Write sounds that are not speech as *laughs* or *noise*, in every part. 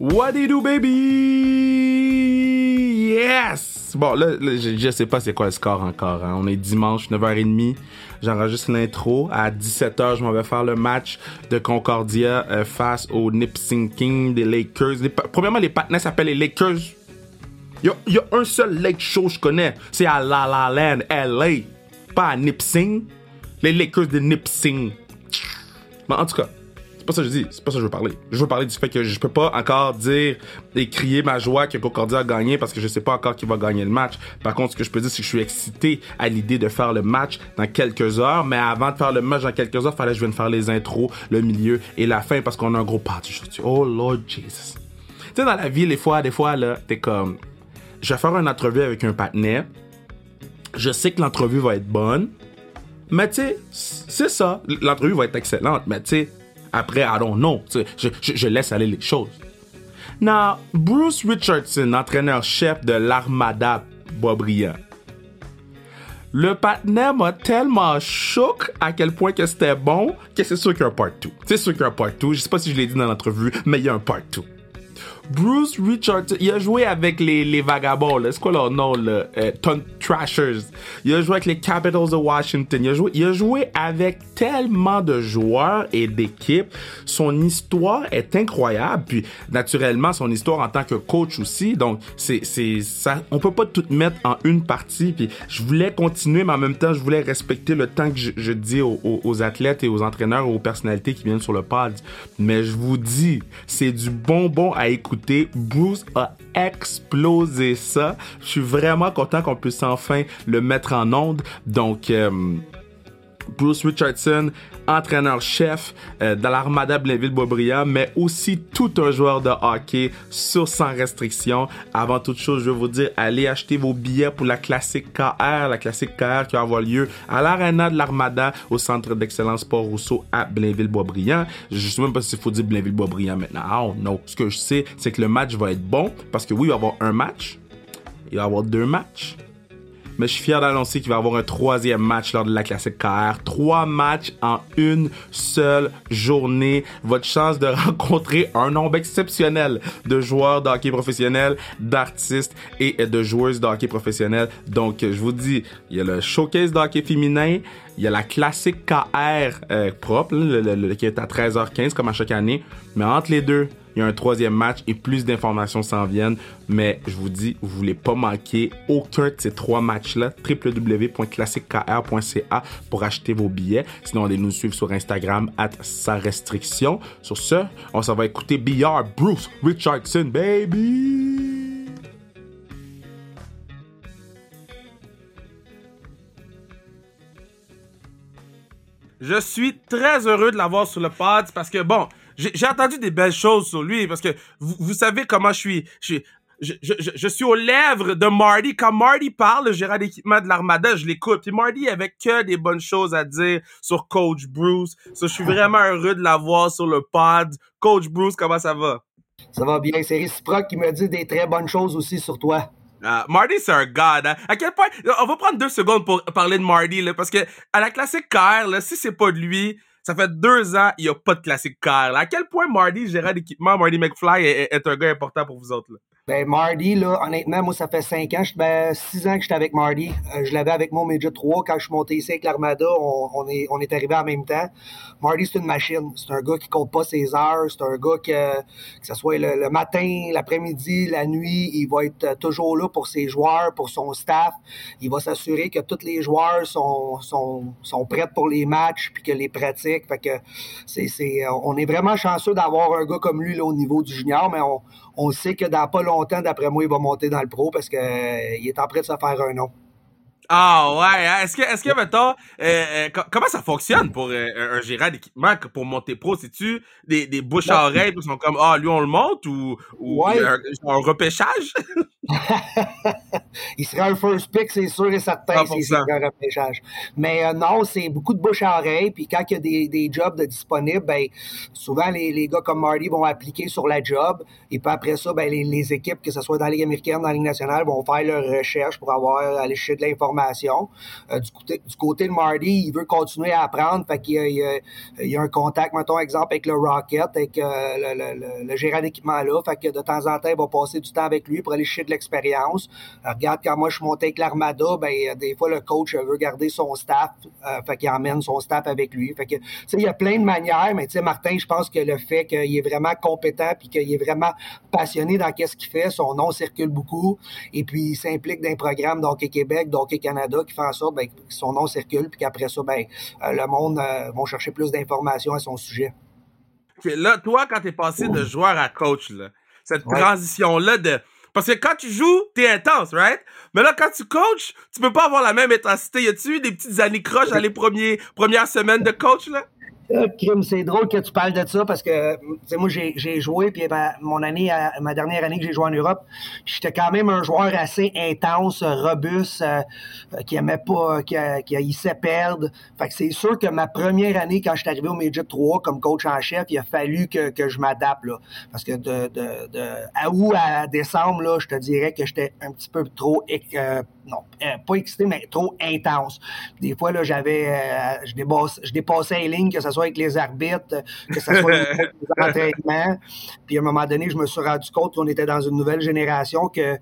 What do you do, baby? Yes! Bon, là, je, sais pas c'est quoi le score encore. Hein. On est dimanche, 9h30. J'enregistre l'intro. À 17h, je m'en vais faire le match de Concordia euh, face au Nip Sinking des Lakers. premièrement, les partenaires s'appellent les Lakers. Il y, a, un seul Lake Show que je connais. C'est à La La Land, LA. Pas à Nipsing. Les Lakers de Nipsing. Mais en tout cas, pas ça que je dis, c'est pas ça que je veux parler. Je veux parler du fait que je peux pas encore dire et crier ma joie que Concordia a gagné parce que je sais pas encore qui va gagner le match. Par contre, ce que je peux dire, c'est que je suis excité à l'idée de faire le match dans quelques heures. Mais avant de faire le match dans quelques heures, fallait que je vienne faire les intros, le milieu et la fin parce qu'on a un gros party Oh Lord Jesus. Tu sais, dans la vie, les fois, des fois, là, t'es comme, je vais faire une entrevue avec un partenaire. Je sais que l'entrevue va être bonne. Mais tu sais, c'est ça. L'entrevue va être excellente. Mais tu sais, après, I don't know. Je, laisse aller les choses. Now, Bruce Richardson, entraîneur-chef de l'Armada Boisbriand. Le partenaire m'a tellement choqué à quel point que c'était bon que c'est sûr qu'il y a un part 2. C'est sûr qu'il y a un part 2. Je sais pas si je l'ai dit dans l'entrevue, mais il y a un part 2. Bruce Richardson, il a joué avec les, les vagabonds. C'est quoi leur nom, là? Euh, Ton Trashers. Il a joué avec les Capitals de Washington. Il a joué, il a joué avec tellement de joueurs et d'équipes. Son histoire est incroyable. Puis, naturellement, son histoire en tant que coach aussi. Donc, c'est, c'est, ça, on peut pas tout mettre en une partie. Puis, je voulais continuer, mais en même temps, je voulais respecter le temps que je, je dis aux, aux, athlètes et aux entraîneurs, aux personnalités qui viennent sur le pod. Mais je vous dis, c'est du bonbon à écouter Bruce a explosé ça. Je suis vraiment content qu'on puisse enfin le mettre en onde. Donc, euh, Bruce Richardson, entraîneur-chef euh, dans l'Armada Blainville-Boisbriand, mais aussi tout un joueur de hockey sur sans restriction. Avant toute chose, je veux vous dire, allez acheter vos billets pour la classique KR, la classique KR qui va avoir lieu à l'Arena de l'Armada au Centre d'excellence Port-Rousseau à Blainville-Boisbriand. Je sais même pas s'il faut dire Blainville-Boisbriand maintenant. Ah non. Ce que je sais, c'est que le match va être bon parce que oui, il va y avoir un match. Il va y avoir deux matchs mais je suis fier d'annoncer qu'il va y avoir un troisième match lors de la classique KR. Trois matchs en une seule journée. Votre chance de *laughs* rencontrer un nombre exceptionnel de joueurs de hockey professionnels, d'artistes et de joueuses de hockey professionnels. Donc, je vous dis, il y a le showcase de hockey féminin, il y a la classique KR euh, propre, qui est à 13h15 comme à chaque année. Mais entre les deux, il y a un troisième match et plus d'informations s'en viennent. Mais je vous dis, vous voulez pas manquer aucun de ces trois matchs-là. www.classickr.ca pour acheter vos billets. Sinon, allez nous suivre sur Instagram at sa restriction. Sur ce, on s'en va écouter BR Bruce Richardson, baby! Je suis très heureux de l'avoir sur le pod parce que bon, j'ai entendu des belles choses sur lui parce que vous, vous savez comment je suis. Je, je, je, je, suis aux lèvres de Marty. Quand Marty parle, le gérant d'équipement de l'Armada, je l'écoute. Et Marty avait que des bonnes choses à dire sur Coach Bruce. So, je suis vraiment heureux de l'avoir sur le pod. Coach Bruce, comment ça va? Ça va bien. C'est réciproque qui me dit des très bonnes choses aussi sur toi. Uh, Marty, c'est un god. Hein? À quel point... On va prendre deux secondes pour parler de Marty, là, parce que à la classique là, si c'est pas de lui, ça fait deux ans, il n'y a pas de classique car. À quel point Marty, gérant d'équipement, Marty McFly, est, est, un gars important pour vous autres? Là? Ben, Marty, là, honnêtement, moi, ça fait cinq ans, ben, six ans que j'étais avec Marty. Euh, je l'avais avec mon Major 3. Quand je suis monté ici avec l'Armada, on, est, arrivé en même temps. Marty, c'est une machine. C'est un gars qui compte pas ses heures. C'est un gars que, que ce soit le, matin, l'après-midi, la nuit, il va être toujours là pour ses joueurs, pour son staff. Il va s'assurer que tous les joueurs sont, sont, prêts pour les matchs puis que les pratiques. Fait que c'est, c'est, on est vraiment chanceux d'avoir un gars comme lui au niveau du junior, mais on, on sait que dans pas longtemps, d'après moi, il va monter dans le pro parce qu'il euh, est en train de se faire un nom. Ah ouais, hein? est-ce que, est-ce que mettons, euh, euh comment ça fonctionne pour euh, un gérant d'équipement pour monter pro? C'est-tu des, des bouches à oreille qui sont comme ah lui on le monte ou, ou un, un, repêchage? *laughs* il serait un first pick, c'est sûr et certain, c'est un repêchage. Mais non, c'est beaucoup de bouche à oreille. Puis quand il y a des, des jobs de disponibles, ben souvent les, les, gars comme Marty vont appliquer sur la job. Et puis après ça, ben les, les équipes, que ce soit dans la Ligue américaine, dans la Ligue nationale, vont faire leur recherche pour avoir aller chercher de l'information d'informations. du, côté, du côté de Marty, il veut continuer à apprendre. Qu'il y a, il y a un contact, mettons exemple, avec le Rocket, avec le, le, gérant d'équipement là. Fait que de temps en temps, il va passer du temps avec lui pour aller chercher de l'expérience. regarde, quand moi je suis monté avec l'Armada, ben des fois le coach veut garder son staff, fait qu'il emmène son staff avec lui. Fait que, il y a plein de manières, mais tu sais, Martin, je pense que le fait qu'il est vraiment compétent puis qu'il est vraiment passionné dans qu'est-ce qu'il fait, son nom circule beaucoup, et puis il s'implique dans un programme d'Hockey Québec, d'Hockey Canada, qui fait en sorte ben, que son nom circule, puis qu'après ça, ben, euh, le monde euh, va chercher plus d'informations à son sujet. là, toi, quand tu es passé de joueur à coach, cette transition-là de parce que quand tu joues, t'es intense, right? Mais là, quand tu coaches, tu peux pas avoir la même intensité. Y a-tu eu des petites années croches dans les premiers, premières semaines de coach, là? C'est drôle que tu parles de ça parce que moi j'ai joué puis ben, mon année ma dernière année que j'ai joué en Europe, j'étais quand même un joueur assez intense, robuste, euh, qui aimait pas qui, qui perdre. Fait que c'est sûr que ma première année quand je suis arrivé au Major 3 comme coach en chef, il a fallu que, je m'adapte parce que de, à août à décembre je te dirais que j'étais un petit peu trop euh, non, euh, pas excité, mais trop intense. Des fois, j'avais, euh, je, je dépassais les lignes, que ce soit avec les arbitres, que ce soit avec les *laughs* entraînements. Puis à un moment donné, je me suis rendu compte qu'on était dans une nouvelle génération, que euh,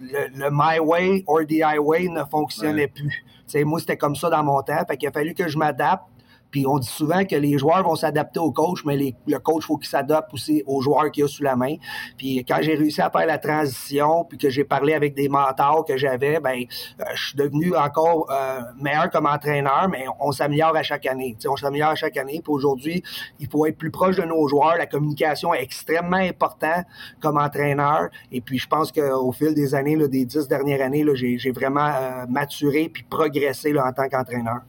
le, My Way or the Highway ne fonctionnait plus. moi, c'était comme ça dans mon temps. Fait qu'il a fallu que je m'adapte. Puis on dit souvent que les joueurs vont s'adapter au coach, mais le coach faut qu'il s'adapte aussi aux joueurs qu'il a sous la main. Puis quand j'ai réussi à faire la transition, puis que j'ai parlé avec des mentors que j'avais, ben euh, je suis devenu encore euh, meilleur comme entraîneur, mais on, s'améliore à chaque année. on s'améliore à chaque année. Puis aujourd'hui, il faut être plus proche de nos joueurs. La communication est extrêmement importante comme entraîneur. Et puis je pense qu'au fil des années, des dix dernières années, j'ai vraiment euh, maturé puis progressé en tant qu'entraîneur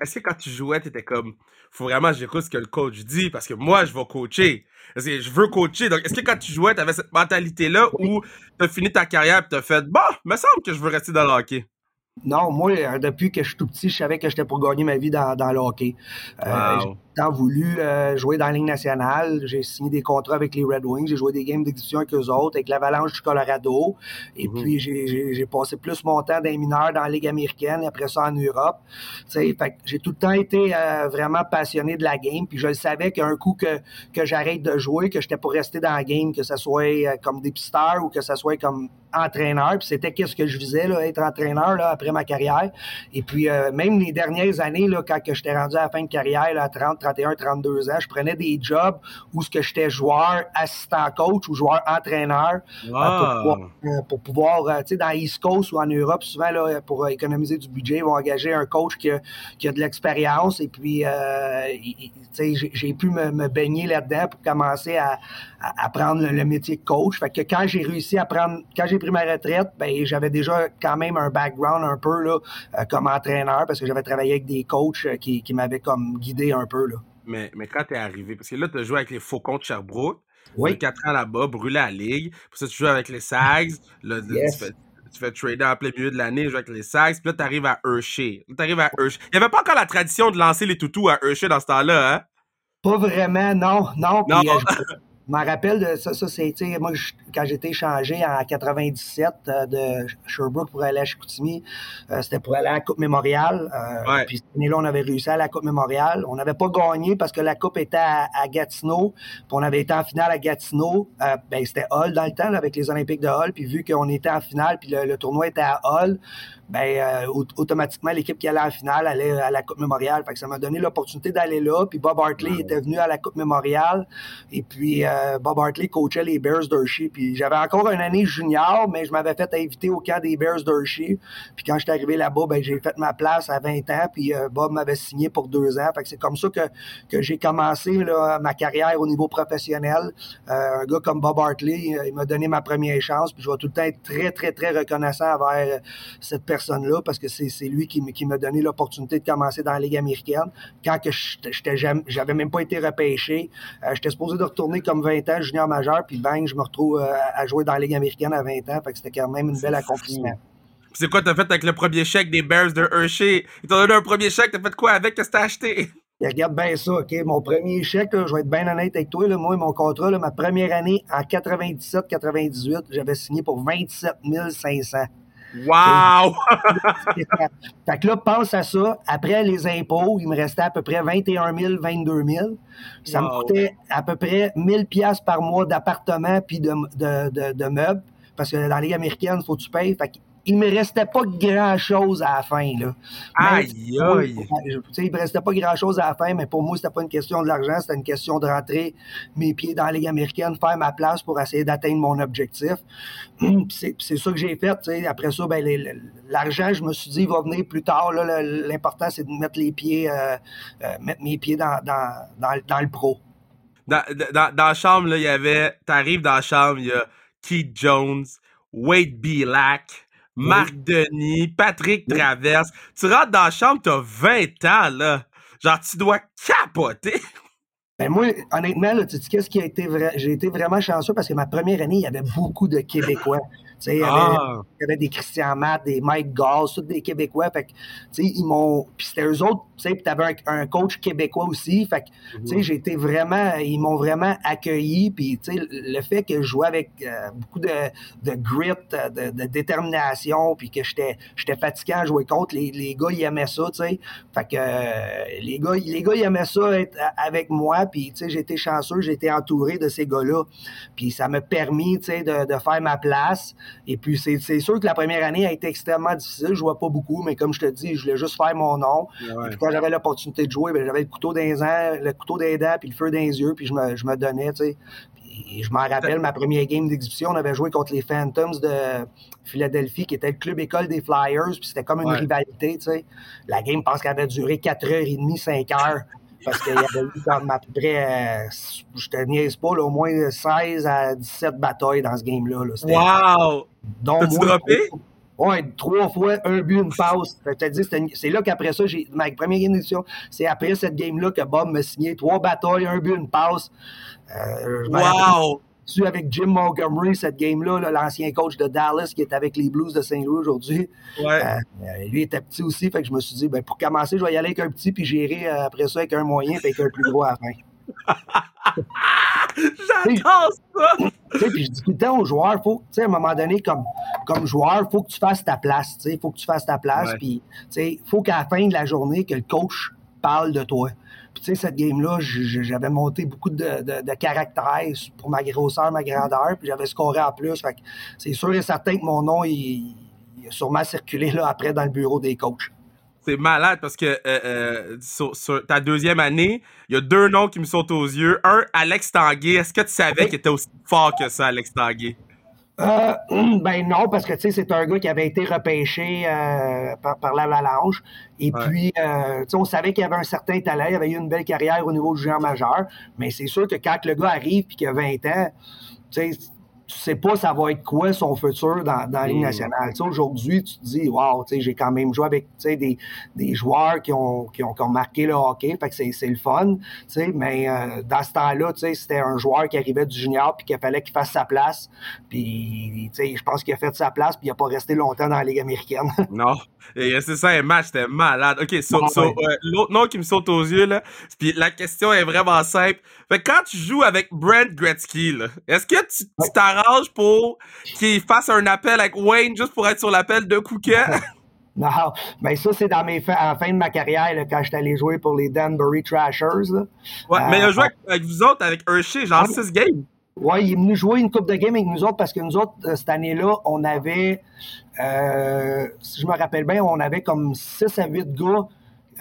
est-ce que quand tu jouais, tu étais comme, faut vraiment que j'écoute ce que le coach dit parce que moi, je vais coacher. Parce que je veux coacher. Donc, est-ce que quand tu jouais, tu avais cette mentalité-là où tu as fini ta carrière et tu as fait, bah, me semble que je veux rester dans le hockey? Non, moi, euh, depuis que je suis tout petit, je savais que j'étais pour gagner ma vie dans, dans le hockey. Euh, tant voulu euh, jouer dans la Ligue nationale. J'ai signé des contrats avec les Red Wings. J'ai joué des games d'exhibition avec eux autres, avec l'Avalanche du Colorado. Et mhm. puis, j'ai passé plus mon temps dans les mineurs dans la Ligue américaine et après ça en Europe. Fait j'ai tout le temps été vraiment passionné de la game. Puis je le savais qu'un coup que, que j'arrête de jouer, que j'étais pour rester dans la game, que ce soit comme dépisteur ou que ce soit comme entraîneur. Puis c'était qu'est-ce que je visais, là, être entraîneur là, après ma carrière. Et puis euh, même les dernières années, là, quand j'étais rendu à la fin de carrière, là, à 30, 31, 32 ans, je prenais des jobs où ce que j'étais joueur, assistant coach ou joueur entraîneur euh, pour pouvoir, euh, tu sais, dans East Coast ou en Europe, souvent là, pour économiser du budget, ils vont engager un coach qui a, qui a de l'expérience. Et puis, tu sais, j'ai pu me, me baigner là-dedans pour commencer à, à, prendre le, métier de coach. Fait que quand j'ai réussi à prendre, quand j'ai pris ma retraite, ben j'avais déjà quand même un background un peu là, euh, comme entraîneur parce que j'avais travaillé avec des coachs euh, qui, qui m'avaient comme guidé un peu là. Mais, mais quand t'es arrivé, parce que là, tu as joué avec les Faucons de Sherbrooke, oui. 4 ans là-bas, brûlé à la ligue. Puis ça, tu joues avec les Sags. Là, tu, fais, tu fais trader en plein milieu de l'année, jouer avec les Sags. Puis là, tu arrives à Hershey. Là, t'arrives à Hershey. Il n'y avait pas encore la tradition de lancer les toutous à Hershey dans ce temps-là, hein? Pas vraiment, non. Non, non. Euh, *laughs* je me rappelle de ça, ça c'était, moi, quand j'étais échangé en 97 euh, de Sherbrooke pour aller à Chicoutimi, euh, c'était pour aller à la Coupe Mémoriale. Euh, Puis cette année-là, on avait réussi à la Coupe Mémoriale. On n'avait pas gagné parce que la Coupe était à, Gatineau, puis on avait été en finale à Gatineau. Ben, c'était Hull dans le temps, avec les Olympiques de Hull. Puis vu qu'on était en finale, puis le, tournoi était à Hull, ben automatiquement l'équipe qui allait en finale allait à la Coupe Mémoriale. Fait que ça m'a donné l'opportunité d'aller là. Puis Bob Hartley était venu à la Coupe Mémoriale. Et puis euh, Bob Hartley coachait les Bears d'Hershey. Puis j'avais encore une année junior, mais je m'avais fait inviter au camp des Bears d'Hershey. Puis quand je suis arrivé là-bas, ben, j'ai fait ma place à 20 ans. Puis euh, Bob m'avait signé pour deux ans. Fait que c'est comme ça que, que j'ai commencé là, ma carrière au niveau professionnel. Euh, un gars comme Bob Hartley, il m'a donné ma première chance. Puis je vais tout le temps être très, très, très reconnaissant envers cette personne-là parce que c'est lui qui, qui m'a donné l'opportunité de commencer dans la Ligue américaine. Quand que j'avais même pas été repêché, j'étais supposé de retourner comme 20 ans junior majeur, puis bang, je me retrouve euh, à jouer dans la Ligue américaine à 20 ans. Fait que c'était quand même une belle accomplissement. C'est quoi t'as fait avec le premier chèque des Bears de Hershey? Ils t'ont donné un premier chèque, t'as fait quoi avec? Qu'est-ce que t'as acheté? regarde bien ça, OK? Mon premier chèque, je vais être bien honnête avec toi, là, moi, mon contrat, là, ma première année, en 97-98, j'avais signé pour 27 500. Wow! *laughs* fait que là, pense à ça. Après les impôts, il me restait à peu près 21 000, 22 000. Ça me coûtait à peu près 1000 pièces par mois d'appartement puis de, de, de, de, meubles. Parce que dans la Ligue américaine, il faut que tu payes. Fait il me restait pas grand-chose à la fin. Là. Aïe, aïe! Il me restait pas grand-chose à la fin, mais pour moi, c'était pas une question de l'argent, c'était une question de rentrer mes pieds dans la Ligue américaine, faire ma place pour essayer d'atteindre mon objectif. *clears throat* C'est ça que j'ai fait. Après ça, ben, l'argent, je me suis dit, il va venir plus tard. L'important, c'est de mettre les pieds, euh, euh, mettre mes pieds dans, dans, dans, dans le pro. Dans, dans, dans, la chambre, il y avait. T'arrives dans la chambre, il y a Keith Jones, Wade Marc Denis, Patrick Traverse. Tu rentres dans la chambre, t'as 20 ans, là. Genre, tu dois capoter. Ben moi, honnêtement, là, tu dis qu'est-ce qui a été vrai? J'ai été vraiment chanceux parce que ma première année, il y avait beaucoup de Québécois. *laughs* Il y, avait, ah. il y avait des Christian Matt, des Mike Gall, tous des Québécois. Fait que, ils m'ont. Puis c'était eux autres, tu sais, puis t'avais un, un, coach québécois aussi. Fait que, tu sais, mhm. j'ai été vraiment. Ils m'ont vraiment accueilli. Puis, tu sais, le fait que je jouais avec euh, beaucoup de, de grit, de, de, détermination, puis que j'étais fatiguant à jouer contre, les, les gars, ils aimaient ça, tu sais. Fait que, euh, les, gars, les gars, ils aimaient ça être avec moi. Puis, tu sais, j'ai été chanceux, j'ai été entouré de ces gars-là. Puis, ça m'a permis, tu sais, de, de faire ma place. Et puis, c'est sûr que la première année a été extrêmement difficile. Je jouais pas beaucoup, mais comme je te dis, je voulais juste faire mon nom. Puis quand j'avais l'opportunité de jouer, ben, j'avais le couteau dans les le couteau dans les dents, puis le feu dans les yeux, puis je me, je me donnais, tu sais. Puis je m'en rappelle, ma première game d'exhibition, on avait joué contre les Phantoms de Philadelphie, qui était le club école des Flyers, puis c'était comme une rivalité, tu sais. La game, je pense qu'elle avait duré 4h30, 5 heures parce qu'il y avait eu comme à peu près, je te niaise pas, au moins 16 à 17 batailles dans ce game-là. wow! T'as-tu droppé? Ouais, trois fois, un but, une passe. c'est là qu'après ça, j'ai ma première game d'édition, c'est après cette game-là que Bob m'a signé trois batailles, un but, une passe. Euh, wow! Avec Jim Montgomery, cette game-là, l'ancien coach de Dallas qui est avec les Blues de Saint-Louis aujourd'hui. Ouais. Euh, euh, lui était petit aussi, fait que je me suis dit, ben, pour commencer, je vais y aller avec un petit, puis gérer euh, après ça avec un moyen, puis avec un plus gros à la fin. *laughs* J'adore ça! Puis je dis tout le temps aux joueurs, faut, à un moment donné, comme, comme joueur, il faut que tu fasses ta place. Il faut que tu fasses ta place. Puis il faut qu'à la fin de la journée, que le coach parle de toi. Puis, tu sais, cette game-là, j'avais monté beaucoup de, de, caractères pour ma grosseur, ma grandeur, puis j'avais scoré en plus. Fait c'est sûr et certain que mon nom, il, a sûrement circulé là, après dans le bureau des coachs. C'est malade parce que euh, euh, sur, ta deuxième année, il y a deux noms qui me sautent aux yeux. Un, Alex Tanguay. Est-ce que tu savais qu'il était aussi fort que ça, Alex Tanguay? Euh, ben non, parce que tu sais, c'est un gars qui avait été repêché euh, par, par l'Avalanche. Et puis, euh, on savait qu'il avait un certain talent, il avait eu une belle carrière au niveau du géant majeur. Mais c'est sûr que quand le gars arrive et qu'il a 20 ans, tu sais, tu sais pas ça va être quoi son futur dans, dans la Ligue mm. nationale. Aujourd'hui, tu te dis, wow, j'ai quand même joué avec des, des joueurs qui ont, qui, ont, qui ont marqué le hockey, fait que c'est le fun. Mais euh, dans ce temps-là, c'était un joueur qui arrivait du junior puis qu'il fallait qu'il fasse sa place. Puis je pense qu'il a fait sa place puis il n'a pas resté longtemps dans la Ligue américaine. *laughs* non. C'est ça, un match, c'était malade. OK, so, so, euh, l'autre nom qui me saute aux yeux, là, puis la question est vraiment simple. Fait quand tu joues avec Brent Gretzky, est-ce que tu pour qu'il fasse un appel avec Wayne juste pour être sur l'appel de Kouka? *laughs* Non, mais ça, c'est dans mes à la fin de ma carrière, là, quand j'étais allé jouer pour les Danbury Trashers. Là. Ouais, mais il a euh, joué avec, vous autres, avec Hershey, genre 6 games. Oui, il est venu jouer une coupe de game avec nous autres parce que nous autres, euh, cette année-là, on avait, euh, si je me rappelle bien, on avait comme 6 à 8 gars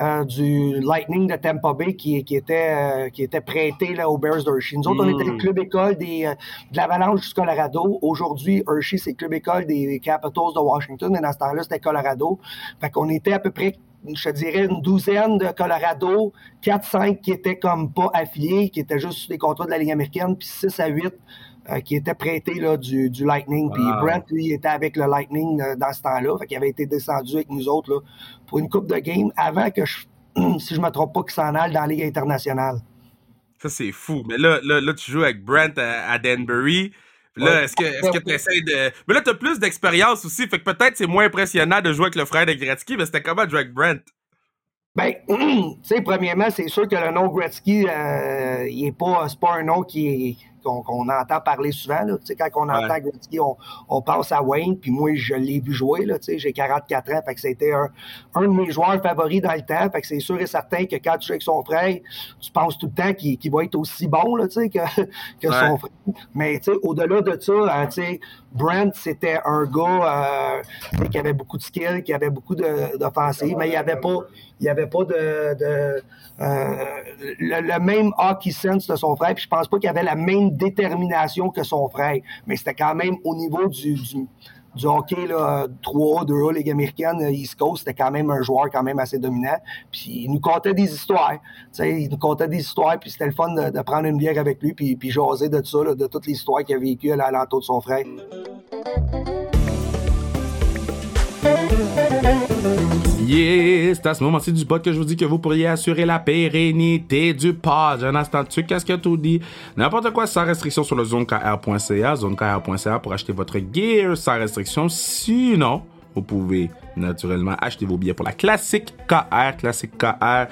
euh, du Lightning de Tampa Bay qui, qui était, euh, qui était prêté là, aux Bears d'Hershey. Nous autres, on était le hmm. club école des, euh, de l'Avalanche du Colorado. Aujourd'hui, Hershey, c'est le club école des Capitals de Washington, mais dans ce temps-là, c'était Colorado. Fait qu'on était à peu près je dirais une douzaine de Colorado, 4-5 qui étaient comme pas affiliés, qui étaient juste sur les contrats de la Ligue américaine, puis 6 à 8 euh, qui était prêté là, du, du Lightning. Puis Brent, lui, était avec le Lightning euh, dans ce temps-là. Fait qu'il avait été descendu avec nous autres là, pour une coupe de game avant que, je, *clears throat* si je me trompe pas, qu'il s'en aille dans la Ligue internationale. Ça, c'est fou. Mais là, là, là, tu joues avec Brent à, Danbury. là, est-ce que est-ce que tu essaies de. Mais là, tu as plus d'expérience aussi. Fait que peut-être c'est moins impressionnant de jouer avec le frère de Gretzky, mais c'était comment de jouer avec Brent? Ben, *clears throat* tu sais, premièrement, c'est sûr que le nom Gretzky, euh, il est pas, c'est pas un nom qui est qu'on entend parler souvent. Là. Quand on entend Gretzky, on, on, pense à Wayne, puis moi, je l'ai vu jouer. J'ai 44 ans, fait que c'était un, un, de mes joueurs favoris dans le temps. Fait que c'est sûr et certain que quand tu joues avec son frère, tu penses tout le temps qu'il va être aussi bon là, que, *laughs* que son frère. Mais au-delà de ça, hein, Brent, c'était un gars euh, qui avait beaucoup de skill, qui avait beaucoup d'offensives, mais il n'y avait pas, il avait pas de, de euh, le, même hockey sense de son frère. Puis je pense pas qu'il avait la même détermination que son frère, mais c'était quand même au niveau du, du hockey, là, 3A, 2A, Ligue américaine, euh, East Coast, c'était quand même un joueur quand même assez dominant. Puis il nous contait des histoires. il nous contait des histoires, puis c'était le fun de, prendre une bière avec lui, puis, puis jaser de ça, de toutes les histoires qu'il a vécues à l'entour de son frère. Yeah, c'est à ce moment-ci du bot que je vous dis que vous pourriez assurer la pérennité du pod. Un instant dessus, qu'est-ce que tout dit? N'importe quoi sans restriction sur le zonekr.ca, zonekr.ca pour acheter votre gear sans restriction. Sinon, vous pouvez naturellement acheter vos billets pour la classique KR, classique KR.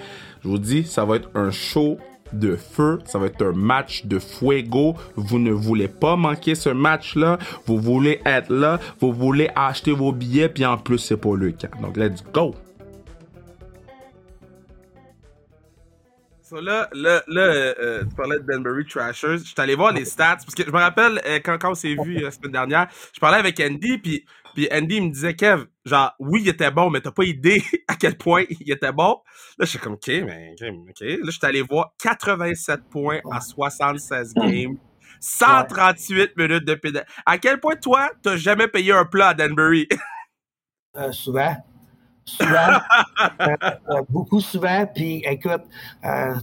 Je vous dis, ça va être un show de feu. Ça va être un match de fuego. Vous ne voulez pas manquer ce match-là. Vous voulez être là. Vous voulez acheter vos billets. Puis en plus, c'est pas le cas. Donc, let's go. So là, là, là euh, tu parlais de Danbury Trashers. Je suis allé voir les stats parce que je me rappelle euh, quand, quand on s'est vu la semaine dernière, je parlais avec Andy puis puis Andy me disait Kev, genre oui il était bon mais t'as pas idée *laughs* à quel point il était bon. Là je suis comme ok mais ok Là je suis allé voir 87 points en 76 games. 138 minutes de pédale. À quel point toi t'as jamais payé un plat à Danbury? *laughs* Euh, souvent souvent, *laughs* euh, euh, beaucoup souvent. Puis écoute, euh,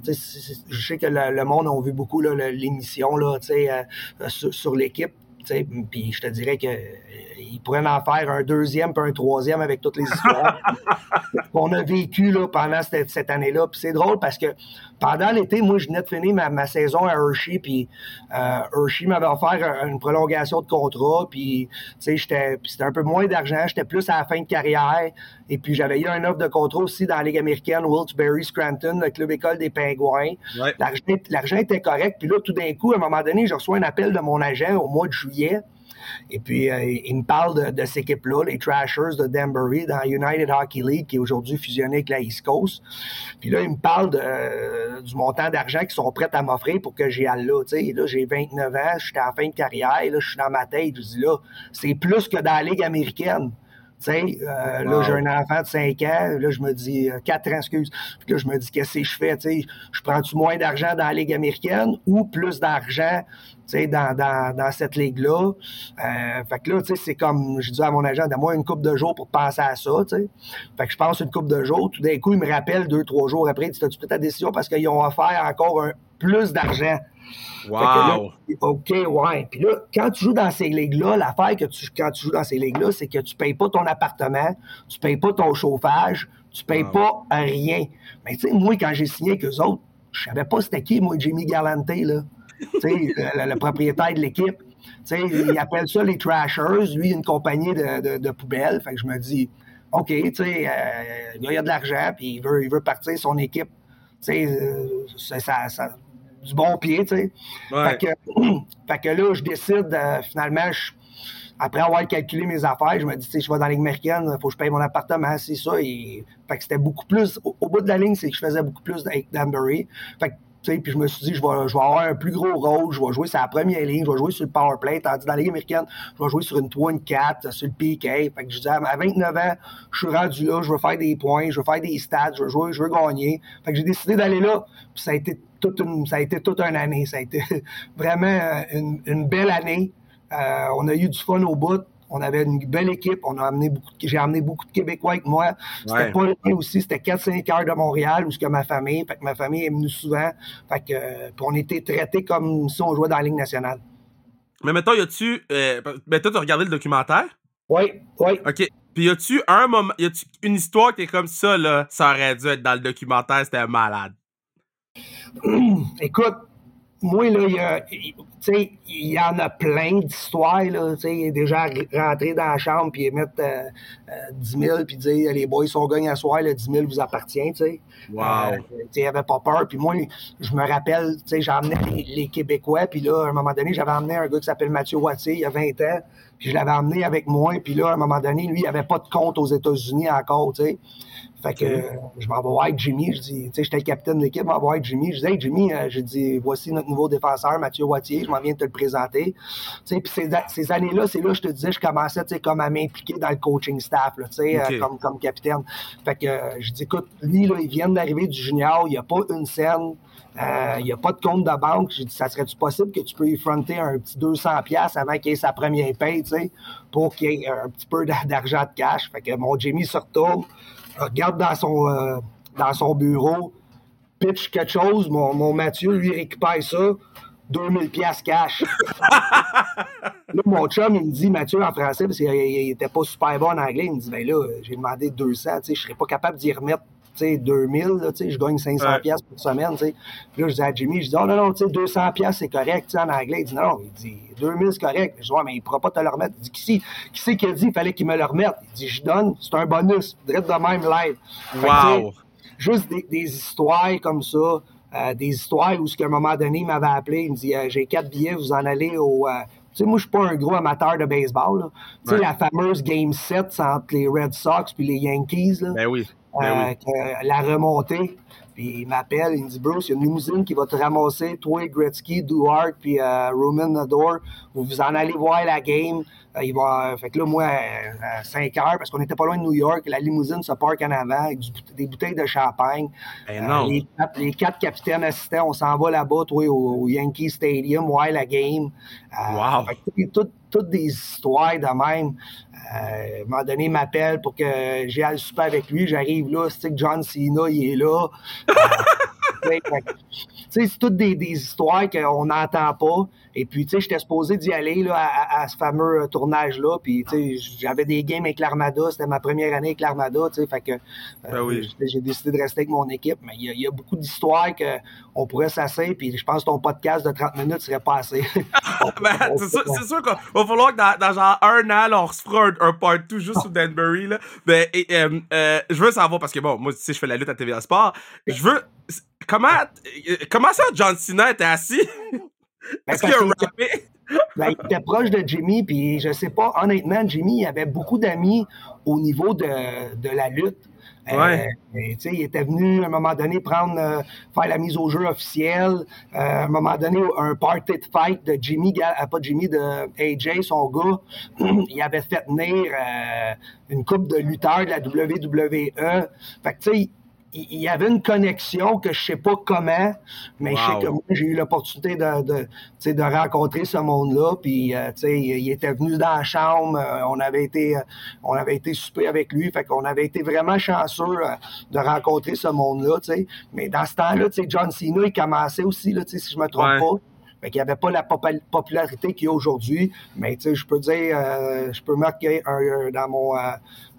je sais que le, monde a vu beaucoup l'émission là, sur, sur l'équipe. Puis je te dirais que il pourrait en faire un deuxième puis un troisième avec toutes les histoires. *laughs* Qu'on a vécues là, pendant cette, cette année-là. Puis c'est drôle parce que pendant l'été, moi, je venais de finir ma, saison à Hershey, puis euh, Hershey m'avait offert une prolongation de contrat, puis c'était un peu moins d'argent, j'étais plus à la fin de carrière, et puis j'avais eu un offre de contrat aussi dans la Ligue américaine, Wilkes-Barre, Scranton, le club école des Pingouins. L'argent était correct, puis là, tout d'un coup, à un moment donné, je reçois un appel de mon agent au mois de juillet, et puis, euh, il me parle de, cette équipe-là, les Trashers de Danbury, dans United Hockey League, qui est aujourd'hui fusionné avec la East Coast. Puis là, il me parle euh, du montant d'argent qu'ils sont prêts à m'offrir pour que j'y aille là. là, j'ai 29 ans, je suis en fin de carrière, là, je suis dans ma tête, je dis là, c'est plus que dans la Ligue américaine. Tu sais, euh, là, j'ai un enfant de 5 ans, là, je me dis, 4 ans, excuse, puis là, je me dis, qu'est-ce que je fais, tu sais, je prends-tu moins d'argent dans la Ligue américaine ou plus d'argent dans, dans, dans cette ligue-là. Euh, fait que là, c'est comme, je dis à mon agent, donne-moi une coupe de jours pour penser à ça, sais. Fait que je pense une coupe de jours. Tout d'un coup, il me rappelle deux, trois jours après, tu as-tu pris ta décision parce qu'ils ont offert encore un, plus d'argent? Wow! OK, ouais. Puis là, quand tu joues dans ces ligues-là, l'affaire que tu, quand tu joues dans ces ligues-là, c'est que tu payes pas ton appartement, tu payes pas ton chauffage, tu payes pas rien. Mais tu sais, moi, quand j'ai signé avec eux autres, je savais pas c'était qui, moi, Jimmy Galante, là le, le, propriétaire de l'équipe. Il appelle ça les Trashers. Lui, une compagnie de, de, poubelles. Fait que je me dis, OK, tu sais, euh, il y a de l'argent, puis il veut, il veut partir son équipe. Euh, c'est ça, ça, du bon pied, tu sais. Fait, que, *clears throat* fait, que, là, je décide, euh, finalement, après avoir calculé mes affaires, je me dis, tu sais, je vais dans la ligne américaine, il faut que je paye mon appartement, c'est ça. Et, fait que c'était beaucoup plus, au, bout de la ligne, c'est que je faisais beaucoup plus avec Danbury. Fait que puis je me suis dit, je vais, avoir un plus gros rôle, je vais jouer sur la première ligne, je vais jouer sur le power play, tandis dans la Ligue américaine, je vais jouer sur une 3, une 4, sur le PK. Fait que je dis, à 29 ans, je suis rendu là, je veux faire des points, je veux faire des stats, je veux jouer, je veux gagner. Fait que j'ai décidé d'aller là, ça a été toute une, ça a été toute une année. Ça a été *laughs* vraiment une, une belle année. Euh, on a eu du fun au bout. On avait une belle équipe. On a amené beaucoup j'ai amené beaucoup de Québécois avec moi. C'était pas rien aussi. C'était 4-5 heures de Montréal où ce que ma famille. Fait que ma famille est venue souvent. Fait que, euh, on était traités comme si on jouait dans la Ligue nationale. Mais maintenant, y a-tu. Euh, ben, toi, as regardé le documentaire? Oui, oui. OK. Puis y a-tu un moment. Y a-tu une histoire qui est comme ça, là? Ça aurait dû être dans le documentaire, c'était malade? Écoute, moi, là, il y, a, il y en a plein d'histoires. Là, il est déjà rentré dans la chambre puis mettre euh, 10 euh, 000 puis dire les boys sont gagnés à soir, le 10 000 vous appartient. sais. Wow. Euh, il avait pas peur. Puis moi, je me rappelle, j'ai amené les, les, Québécois. Puis là, à un moment donné, j'avais amené un gars qui s'appelle Mathieu Wattier, il y a 20 ans. Puis je l'avais amené avec moi. Puis là, à un moment donné, lui, il avait pas de compte aux États-Unis encore. sais. Fait que je m'en vais voir Jimmy, je dis, tu sais, j'étais le capitaine de l'équipe, je m'en vais voir Jimmy, je dis, hey Jimmy, euh, je dis, voici notre nouveau défenseur, Mathieu Wattier, je m'en viens de te le présenter. Puis ces, ces années-là, c'est là, je te disais, je commençais, comme à m'impliquer dans le coaching staff, euh, comme, comme capitaine. Fait que euh, je dis, écoute, lui, là, il vient d'arriver du junior, il n'y a pas une scène, il n'y a pas de compte de banque. J'ai dit, ça serait-tu possible que tu peux y fronter un petit 200$ avant qu'il ait sa première paye, pour qu'il y ait un petit peu d'argent de cash? Fait que mon Jimmy se retourne, regarde dans son, euh, dans son bureau, pitch quelque chose, mon, mon Mathieu, lui, récupère ça, 2000 pièces cash. *laughs* là, mon chum, il me dit, Mathieu, en français, parce qu'il était pas super bon en anglais, il me dit, ben là, j'ai demandé 200, tu sais, je serais pas capable d'y remettre 2000, là, je gagne 500 ouais. pièces par semaine. Puis là, je dis à Jimmy, je dis, oh non, non, 200 pièces c'est correct en anglais. Il dit, non, il dit, 2000 c'est correct. Je dis, ouais, mais il ne pourra pas te le remettre. Il dit, qui c'est qui, a dit qu'il fallait qu'il me le remette? Il dit, je donne, c'est un bonus, direct de même live. Wow! juste des, des, histoires comme ça. Euh, des histoires où, à un moment donné, il m'avait appelé, il me dit euh, J'ai quatre billets, vous en allez au, euh, tu sais, moi, je suis pas un gros amateur de baseball. Tu sais, la fameuse Game 7 entre les Red Sox puis les Yankees. Là. Ben oui. Ben la remontée. Puis il m'appelle, il me dit Bruce, il y a une limousine qui va te ramasser, toi, Gretzky, Duhart, puis euh, Roman Nador. Vous vous en allez voir la game. Euh, il va, fait que là, moi, à 5 heures, parce qu'on était pas loin de New York, la limousine se parque en avant avec des bouteilles de champagne. Ben non. les, quatre, les, quatre, capitaines assistants, on s'en va là-bas, toi, au, au, Yankee Stadium, voir la game. wow. Toutes, toutes des histoires de même. Euh, à un moment donné, il m'appelle pour que j'aille souper avec lui. J'arrive là, c'est que John Cena, il est là. *laughs* c'est toutes des, des histoires qu'on n'entend pas. Et puis, tu sais, j'étais supposé d'y aller là, à, à, ce fameux euh, tournage-là. Puis, tu sais, j'avais des games avec l'Armada. C'était ma première année avec l'Armada, tu sais. Fait que euh, ben oui. j'ai décidé de rester avec mon équipe. Mais il y, y, a beaucoup d'histoires qu'on pourrait s'asseoir. Puis, je pense que ton podcast de 30 minutes serait pas assez. *laughs* ben, c'est sûr, sûr qu'il va falloir que dans, dans, genre un an, là, on se fera un, un part 2 juste sur Danbury. Là. Ben, et, euh, euh, je veux savoir, parce que bon, moi, sais, je fais la lutte à TVA Sport. Je veux. Comment, comment ça, John Cena était assis? Ben, Est-ce qu'il a rappé? Ben, il était proche de Jimmy, puis je sais pas, honnêtement, Jimmy il avait beaucoup d'amis au niveau de, de la lutte. Ouais. Euh, il était venu à un moment donné prendre, euh, faire la mise au jeu officielle. Euh, à un moment donné, un party de fight de Jimmy, euh, pas Jimmy, de AJ, son gars. *clears throat* il avait fait venir euh, une coupe de lutteurs de la WWE. Fait que tu sais, il y avait une connexion que je sais pas comment, mais wow. je sais que moi, j'ai eu l'opportunité de, de, de rencontrer ce monde-là. Puis, euh, il était venu dans la chambre, euh, on avait été on avait été souper avec lui, fait qu'on avait été vraiment chanceux euh, de rencontrer ce monde-là. Mais dans ce temps-là, John Cena, il commençait aussi, là, si je me trompe ouais. pas. Fait qu'il n'y avait pas la popularité qu'il y a aujourd'hui. Mais tu sais, je peux dire, euh, je peux marquer un, un, dans mon euh,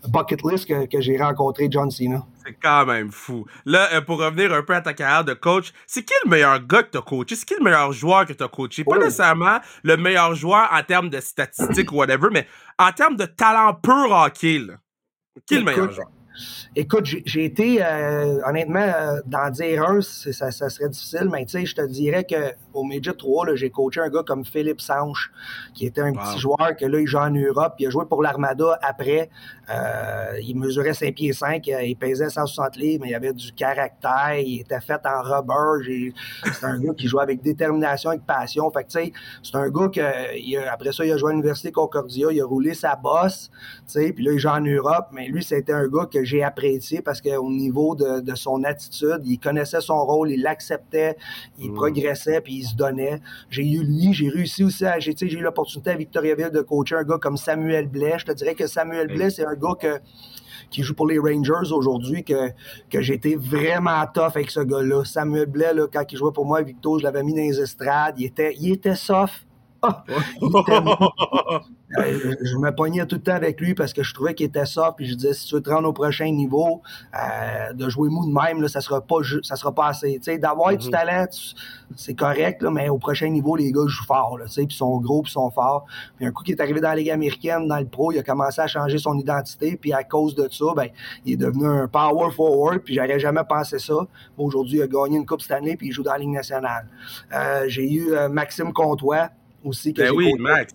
bucket list que, que j'ai rencontré John Cena. C'est quand même fou. Là, euh, pour revenir un peu à ta carrière de coach, c'est qui le meilleur gars que tu as coaché? C'est qui le meilleur joueur que tu as coaché? Pas nécessairement le meilleur joueur en termes de statistiques ou whatever, mais en termes de talent pur hockey. Là. Qui est le meilleur joueur? Écoute, j'ai été, euh, honnêtement, euh, d'en dire un, ça, ça, serait difficile, mais tu sais, je te dirais qu'au Midget 3, j'ai coaché un gars comme Philippe Sanche, qui était un wow. petit joueur que là, il joue en Europe, il a joué pour l'Armada après. Euh, il mesurait 5 pieds 5, il pesait 160 livres, mais il avait du caractère, il était fait en rubber. C'est un gars qui jouait avec détermination, avec passion. Fait que, tu sais, c'est un gars que, il a, après ça, il a joué à l'Université Concordia, il a roulé sa bosse, tu sais, puis là, il joue en Europe, mais lui, c'était un gars que j'ai apprécié parce qu'au niveau de, de, son attitude, il connaissait son rôle, il l'acceptait, il mmh. progressait, puis il se donnait. J'ai eu lui, j'ai réussi aussi à, j'ai, j'ai eu l'opportunité à Victoriaville de coacher un gars comme Samuel Blais. Je te dirais que Samuel Blais, c'est un gars que qui joue pour les Rangers aujourd'hui, que, que j'ai été vraiment tough avec ce gars-là. Samuel Blais, là, quand il jouait pour moi, Victor, je l'avais mis dans les estrades. Il était, il était soft, *laughs* Euh, je me pognais tout le temps avec lui parce que je trouvais qu'il était soft. Puis je disais, si tu veux te rendre au prochain niveau, euh, de jouer mou de même, là, ça sera pas ça sera pas assez. D'avoir du mhm. talent, c'est correct, là, mais au prochain niveau, les gars jouent fort. Là, puis sont gros, puis sont forts. Puis un coup qui est arrivé dans la Ligue américaine, dans le pro, il a commencé à changer son identité. Puis à cause de ça, ben, il est devenu un power forward. Puis j'aurais jamais pensé ça. Aujourd'hui, il a gagné une Coupe Stanley, puis il joue dans la Ligue nationale. Euh, j'ai eu Maxime Comtois, aussi que ben oui, Max.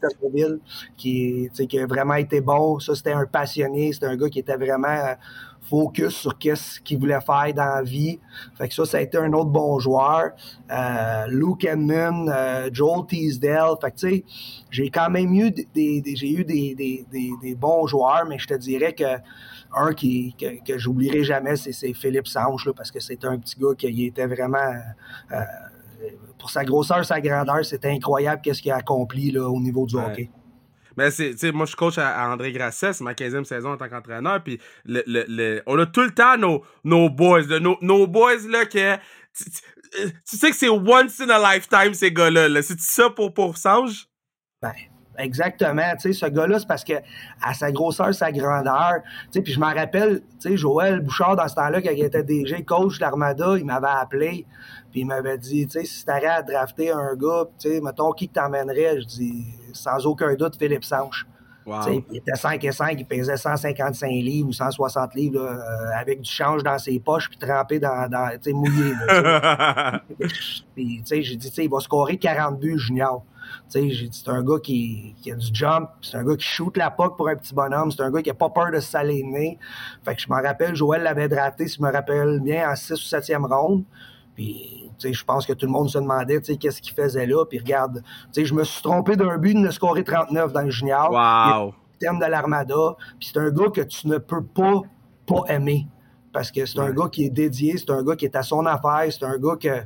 qui, qui a vraiment été bon. Ça, c'était un passionné, c'était un gars qui était vraiment euh, focus sur qu'est-ce qu'il voulait faire dans la vie. Fait que ça, ça a été un autre bon joueur. Euh, Luke Edmund, euh, Joel Teasdale. Fait que tu sais, j'ai quand même eu des, j'ai eu des, des, des, bons joueurs, mais je te dirais que un qui, que, que j'oublierai jamais, c'est Philippe Sanche, là, parce que c'était un petit gars qui était vraiment pour sa grosseur, sa grandeur, c'est incroyable qu'est-ce qu'il a accompli là, au niveau du hockey. Mais c'est, moi, je suis coach à, André Grasset, c'est ma 15e saison en tant qu'entraîneur. Puis le, le, on a tout le temps nos, nos boys, nos, nos boys là, que tu, sais que c'est once in a lifetime, ces gars-là. C'est ça pour, pour Sange? Ben, Exactement. Tu sais, ce gars-là, c'est parce que à sa grosseur, sa grandeur. Tu sais, puis je m'en rappelle, tu sais, Joël Bouchard, dans ce temps-là, quand il était DG coach de l'Armada, il m'avait appelé, puis il m'avait dit, tu sais, si t'arrêtes à drafter un gars, tu sais, mettons, qui que t'emmènerais? Je dis, sans aucun doute, Philippe Sanche. Wow. Il était 5 et 5, il pesait 155 livres ou 160 livres euh, avec du change dans ses poches puis trempé dans, dans mouillé. *laughs* puis, tu sais, j'ai dit, tu sais, il va scorer 40 buts junior c'est un gars qui, a du jump, c'est un gars qui shoot la puck pour un petit bonhomme, c'est un gars qui a pas peur de s'aligner. Fait que je m'en rappelle, Joël l'avait drafté, si je me rappelle bien, en 6 ou 7e ronde. Puis, je pense que tout le monde se demandait, qu'est-ce qu'il faisait là. Puis regarde, je me suis trompé d'un but de scorer 39 dans le junior. Wow! terme de l'Armada. Puis c'est un gars que tu ne peux pas pas aimer. Parce que c'est un gars qui est dédié, c'est un gars qui est à son affaire, c'est un gars que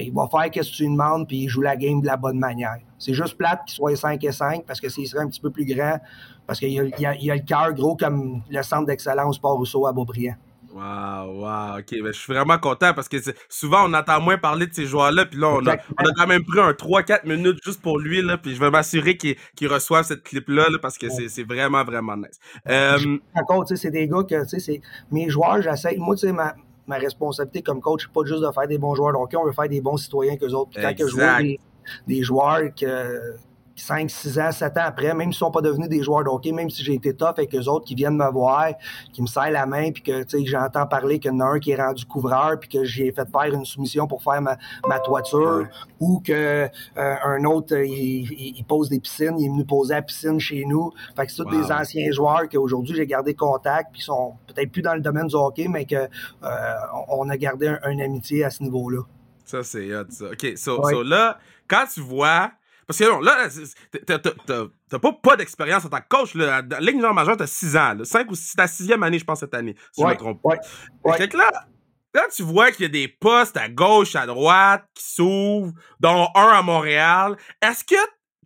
il va faire ce que tu lui demandes, puis il joue la game de la bonne manière. C'est juste plate qu'il soit 5 et 5, parce que s'il serait un petit peu plus grand, parce qu'il a, a, a, le cœur gros comme le centre d'excellence Port-Rousseau à Beaubriand. Wow, wow, ok, ben, je suis vraiment content parce que souvent on entend moins parler de ces joueurs-là, puis là on a, on a, quand même pris un 3-4 minutes juste pour lui, là, puis je vais m'assurer qu'il qu reçoive cette clip-là parce que c'est vraiment, vraiment nice. Euh... Encore, c'est des gars que, mes joueurs, j'essaie, moi, tu sais, ma, ma responsabilité comme coach, c'est pas juste de faire des bons joueurs de hockey, on veut faire des bons citoyens qu'eux autres. Puis quand que je vois des, des joueurs que, 5, 6 ans, 7 ans après, même s'ils sont pas devenus des joueurs de hockey, même si j'ai été tough avec eux autres qui viennent me voir, qui me serrent la main, puis que j'entends parler qu'il y en a un qui est rendu couvreur, puis que j'ai fait faire une soumission pour faire ma, ma toiture, ou que euh, un autre, il, il, pose des piscines, il est venu poser la piscine chez nous. Fait que c'est tous des anciens joueurs qu'aujourd'hui j'ai gardé contact, puis sont peut-être plus dans le domaine du hockey, mais que euh, on a gardé un, une amitié à ce niveau-là. Ça, c'est hot, ça. OK, so, so là, quand tu vois parce que non, là, t'as pas, pas d'expérience en tant que coach. Là. La Ligue majeure, t'as 6 ans. 5 ou 6, ta sixième année, je pense, cette année, si je me trompe pas. Ouais, que là, là, tu vois qu'il y a des postes à gauche, à droite, qui s'ouvrent, dont un à Montréal. Est-ce que,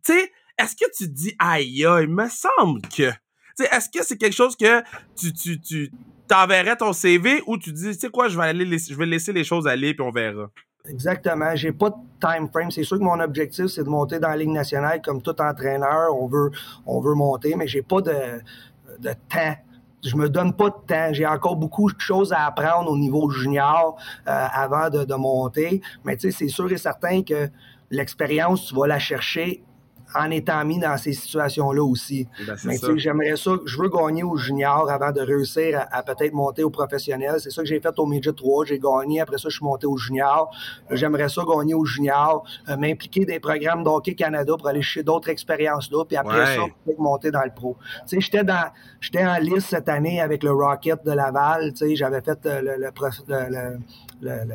tu sais, est-ce que tu te dis, aïe, il me semble que. Tu sais, est-ce que c'est quelque chose que tu, tu, tu t'enverrais ton CV ou tu dis, tu sais quoi, je vais aller, je vais laisser les choses aller puis on verra? Exactement. J'ai pas de time frame. C'est sûr que mon objectif, c'est de monter dans la Ligue nationale comme tout entraîneur. On veut, on veut monter, mais j'ai pas de, de temps. Je me donne pas de temps. J'ai encore beaucoup de choses à apprendre au niveau junior euh, avant de, de monter. Mais tu sais, c'est sûr et certain que l'expérience, tu vas la chercher en étant mis dans ces situations-là aussi. Ben, Mais j'aimerais ça, je veux gagner au junior avant de réussir à, peut-être monter au professionnel. C'est ça que j'ai fait au Midget 3, j'ai gagné, après ça je suis monté au junior. J'aimerais ça gagner au junior, euh, m'impliquer des programmes d'Hockey Canada pour aller chercher d'autres expériences là, puis après ça, peut monter dans le pro. Tu sais, j'étais dans j'étais en liste cette année avec le Rocket de Laval, tu sais, j'avais fait euh, le, le, le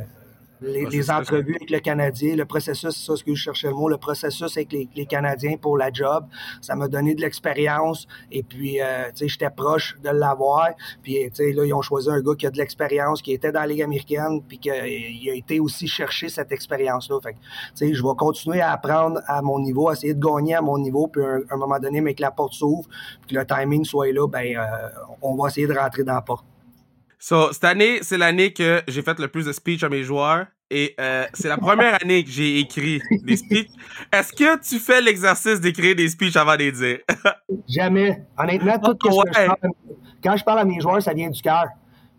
les, entrevues avec le Canadien, le processus, c'est ça ce que je cherchais le mot, le processus avec les, Canadiens pour la job, ça m'a donné de l'expérience et puis, euh, tu sais, j'étais proche de l'avoir. Puis, tu sais, là, ils ont choisi un gars qui a de l'expérience, qui était dans la Ligue américaine, puis qui a été aussi chercher cette expérience-là. Fait tu sais, je vais continuer à apprendre à mon niveau, à essayer de gagner à mon niveau, puis à un, moment donné, mais que la porte s'ouvre, puis que le timing soit là, ben, euh, on va essayer de rentrer dans la porte. So, cette année, c'est l'année que j'ai fait le plus de speech à mes joueurs. Et euh, c'est la première année que j'ai écrit des speeches. Est-ce que tu fais l'exercice d'écrire des speeches avant de les dire? *laughs* Jamais. Honnêtement, tout que je parle, quand je parle à mes joueurs, ça vient du cœur.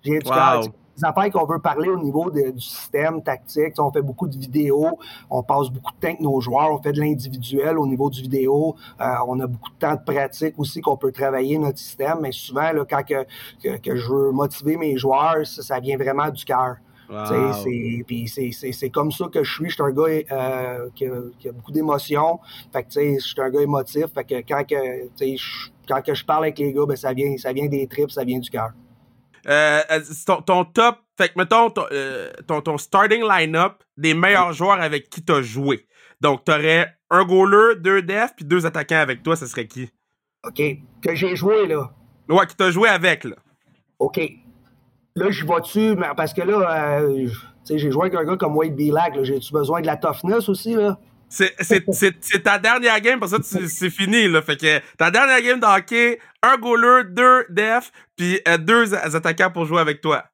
Vient du cœur. Les affaires qu'on veut parler au niveau du système tactique. On fait beaucoup de vidéos, on passe beaucoup de temps avec nos joueurs, on fait de l'individuel au niveau du vidéo. Euh, on a beaucoup de temps de pratique aussi qu'on peut travailler notre système. Mais souvent, là, quand que, que, je veux motiver mes joueurs, ça, ça vient vraiment du cœur. C'est comme ça que je suis. Je suis un gars euh, qui, a, beaucoup d'émotions. Fait que, je suis un gars émotif. Fait que quand, que, je, quand que je parle avec les gars, ben, ça, vient, ça vient des tripes, ça vient du cœur. Euh, euh, ton, top, fait que mettons ton, ton, ton, starting line-up des meilleurs joueurs avec qui tu as joué. Donc, tu aurais un goaler, deux defs, puis deux attaquants avec toi, ce serait qui? OK. Que j'ai joué, là. Ouais, qui t'as joué avec, là. OK là, je vais dessus, parce que là, euh, j'ai joué avec un gars comme Wade Bilac. J'ai-tu besoin de la toughness aussi, là? C'est ta dernière game, pour ça c'est fini. Là. Fait que ta dernière game de hockey, un goaler, deux def, puis euh, deux attaquants pour jouer avec toi.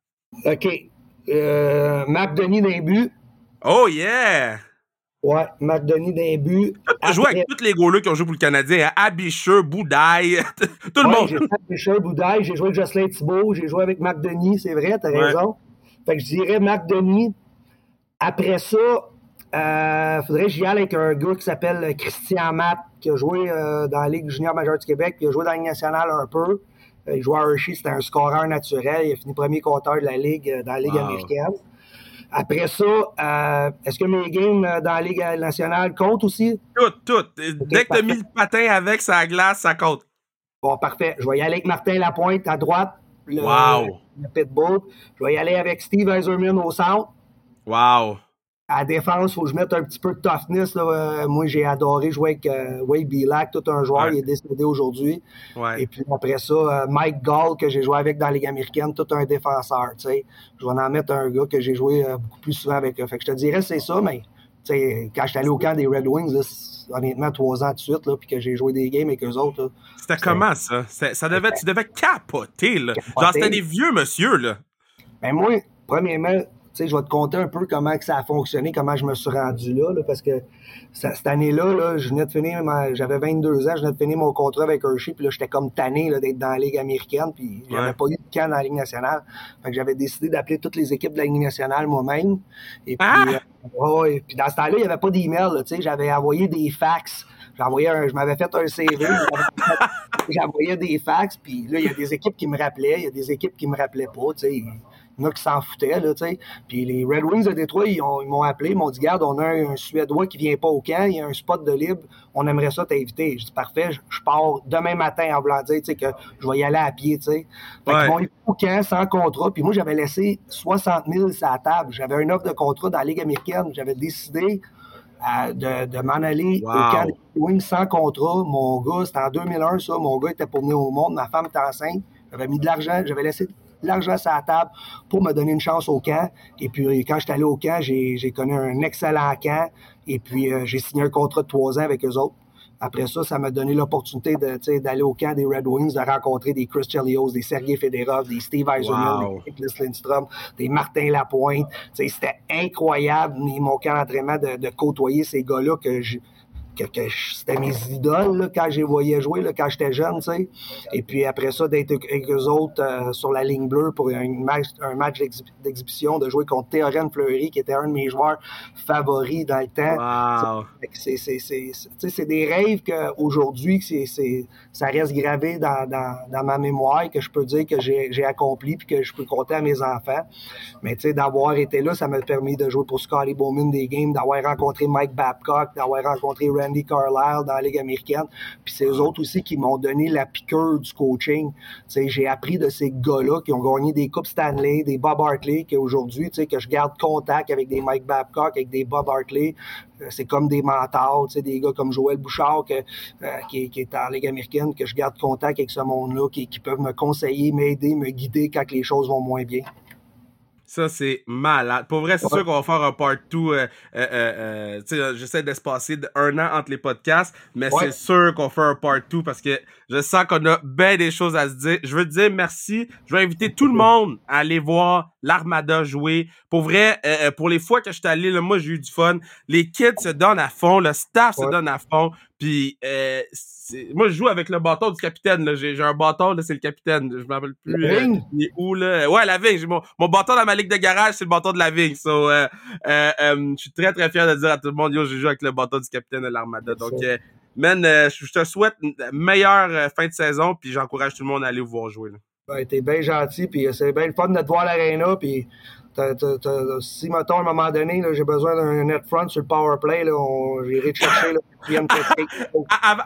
OK. Euh, Mac Denis d'un but. Oh yeah! Ouais, Mac Denis d'un but. Tu joué avec tous les goalers qui ont joué pour le Canadien. Hein? Abicheux, Boudaille, *laughs* tout le monde. J'ai joué avec Abicheux, Boudaille, j'ai joué avec Jocelyn Thibault, j'ai joué avec Mac Denis, c'est vrai, t'as as raison. Fait que je dirais Mac Denis. Après ça, euh, faudrait que j'y aille avec un gars qui s'appelle Christian Matt, qui a joué euh, dans la Ligue junior majeure du Québec, qui a joué dans la Ligue nationale un peu. Euh, il jouait à Hershey, c'était un scoreur naturel. Il a fini premier compteur de la Ligue euh, dans la Ligue américaine. Après ça, euh, est-ce que mes games dans la Ligue nationale comptent aussi? Tout, tout. Dès que tu as mis le patin avec sa glace, ça compte. Bon, parfait. Je vais y aller avec Martin Lapointe à droite. Le, wow. le pitbull. Je vais y aller avec Steve Eiserman au centre. Wow à défense, il faut que je mette un petit peu de toughness. Euh, moi, j'ai adoré jouer avec euh, Wade Bilac, tout un joueur, il est décédé aujourd'hui. Et puis après ça, euh, Mike Gall, que j'ai joué avec dans la Ligue américaine, tout un défenseur. Je vais en mettre un gars que j'ai joué beaucoup plus souvent avec. Fait que je te dirais, c'est ça, mais quand je suis allé au camp des Red Wings, honnêtement, trois ans de suite, puis que j'ai joué des games avec eux autres. C'était comment ça? Ça devait, tu devais capoter, là. Genre, c'était des vieux monsieur, là. Ben moi, premièrement, sais, je vais te conter un peu comment que ça a fonctionné, comment je me suis rendu là, parce que cette année-là, là, je venais de finir, j'avais 22 ans, je venais de finir mon contrat avec Hershey, puis là, j'étais comme tanné d'être dans la Ligue américaine, puis j'avais pas eu de camp dans la Ligue nationale. Fait que j'avais décidé d'appeler toutes les équipes de la Ligue nationale moi-même. Et puis, ah! euh, puis dans ce temps-là, il n'y avait pas d'email, tu sais, j'avais envoyé des fax. J'envoyais un, je m'avais fait un CV, j'envoyais des fax, puis là, il y a des équipes qui me rappelaient, il y a des équipes qui me rappelaient pas, tu sais. Il y en a qui s'en foutaient, là, tu sais. Puis les Red Wings de Détroit, ils, m'ont appelé, ils m'ont dit, garde, on a un, Suédois qui vient pas au camp, il y a un spot de libre, on aimerait ça t'inviter. Je dis, parfait, je, pars demain matin en voulant dire, tu sais, que je vais y aller à pied, tu sais. Fait qu'ils m'ont au camp sans contrat, puis moi, j'avais laissé 60 000 sur la table. J'avais une offre de contrat dans la Ligue américaine. J'avais décidé euh, de, m'en aller au camp des Wings sans contrat. Mon gars, c'était en 2001, ça. Mon gars était pour venir au monde. Ma femme était enceinte. J'avais mis de l'argent. J'avais laissé l'argent sur la table pour me donner une chance au camp. Et puis, quand j'étais allé au camp, j'ai connu un excellent camp. Et puis, euh, j'ai signé un contrat de trois ans avec eux autres. Après ça, ça m'a donné l'opportunité d'aller au camp des Red Wings, de rencontrer des Chris Chelios, des Sergei Fedorov, des Steve Eisenman, des Nicholas Lindstrom, des Martin Lapointe. C'était incroyable, mon camp d'entraînement, de, de, côtoyer ces gars-là que je, que, c'était mes idoles quand j'ai voyé jouer là, quand j'étais jeune, tu sais. Et puis après ça, d'être avec eux autres euh, sur la ligne bleue pour un match, un match d'exhibition, de jouer contre Théorène Fleury, qui était un de mes joueurs favoris dans le temps. Wow. C'est des rêves qu'aujourd'hui, ça reste gravé dans, dans, dans, ma mémoire, que je peux dire que j'ai accompli puis que je peux compter à mes enfants. Mais tu sais, d'avoir été là, ça m'a permis de jouer pour Scotty Bowman des games, d'avoir rencontré Mike Babcock, d'avoir rencontré Randy Carlisle dans la Ligue américaine. Puis c'est eux autres aussi qui m'ont donné la piqûre du coaching. j'ai appris de ces gars-là qui ont gagné des Coupes Stanley, des Bob Hartley, qu'aujourd'hui, que je garde contact avec des Mike Babcock, avec des Bob Hartley. Euh, c'est comme des mentors, des gars comme Joël Bouchard euh, qui, est en Ligue américaine, que je garde contact avec ce monde-là, qui, peuvent me conseiller, m'aider, me guider quand les choses vont moins bien. Ça, c'est malade. Pour vrai, c'est sûr qu'on va faire un part 2. Euh, euh, euh, sais, j'essaie d'espacer un an entre les podcasts, mais c'est sûr qu'on fait un part 2 parce que je sens qu'on a bien des choses à se dire. Je veux te dire merci. Je veux inviter tout le monde à aller voir l'Armada jouer. Pour vrai, pour les fois que je suis allé, là, moi, j'ai eu du fun. Les kids se donnent à fond, le staff se donne à fond. Puis euh, moi je joue avec le bâton du capitaine là, j'ai un bâton là, c'est le capitaine, je me rappelle plus la vigne? Euh, où là? Ouais, la vigne, j'ai mon, mon bâton dans ma ligue de garage, c'est le bâton de la vigne. So euh, euh, euh, je suis très très fier de dire à tout le monde yo, j'ai joué avec le bâton du capitaine de l'Armada. Donc man, je te souhaite une meilleure fin de saison puis j'encourage tout le monde à aller vous voir jouer là. Ben, t'es bien gentil, puis c'est bien le fun de te voir à l'aréna, puis si, mettons, à un moment donné, j'ai besoin d'un net front sur le power play, j'irai te chercher le